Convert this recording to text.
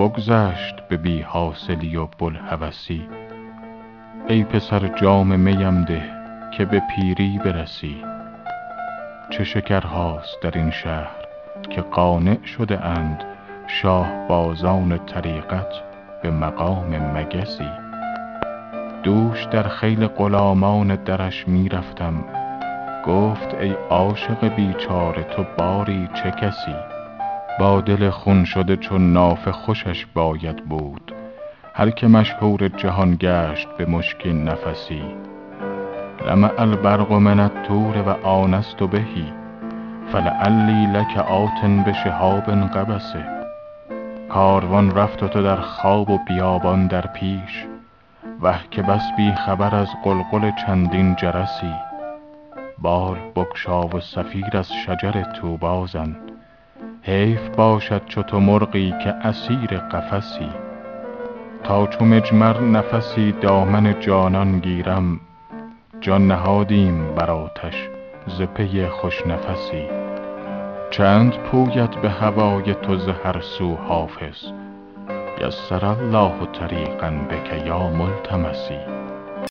بگذشت به بی حاصلی و بوالهوسی ای پسر جام میم ده که به پیری برسی. چه شکرهاست در این شهر که قانع شده اند شاهبازان طریقت به مقام مگسی. دوش در خیل غلامان درش می رفتم. گفت ای عاشق بیچاره تو باری چه کسی؟ با دل خون شده چون نافه خوشش باید بود. هر که مشهور جهان گشت به مشکین نفسی. لمع البرق من الطور و آنست به فلعلی لک آت بشهاب قبس. کاروان رفت و تو در خواب و بیابان در پیش. وه که بس بی خبر از غلغل چندین جرسی. بال بگشا و صفیر از شجر طوبی زن. حیف باشد چو تو مرغی که اسیر قفسی. تا چو مجمر نفسی دامن جانان گیرم جان نهادیم بر آتش ز پی خوش نفسی. چند پوید به هوای تو ز هر سو حافظ یسر الله طریقا بک یا ملتمسی.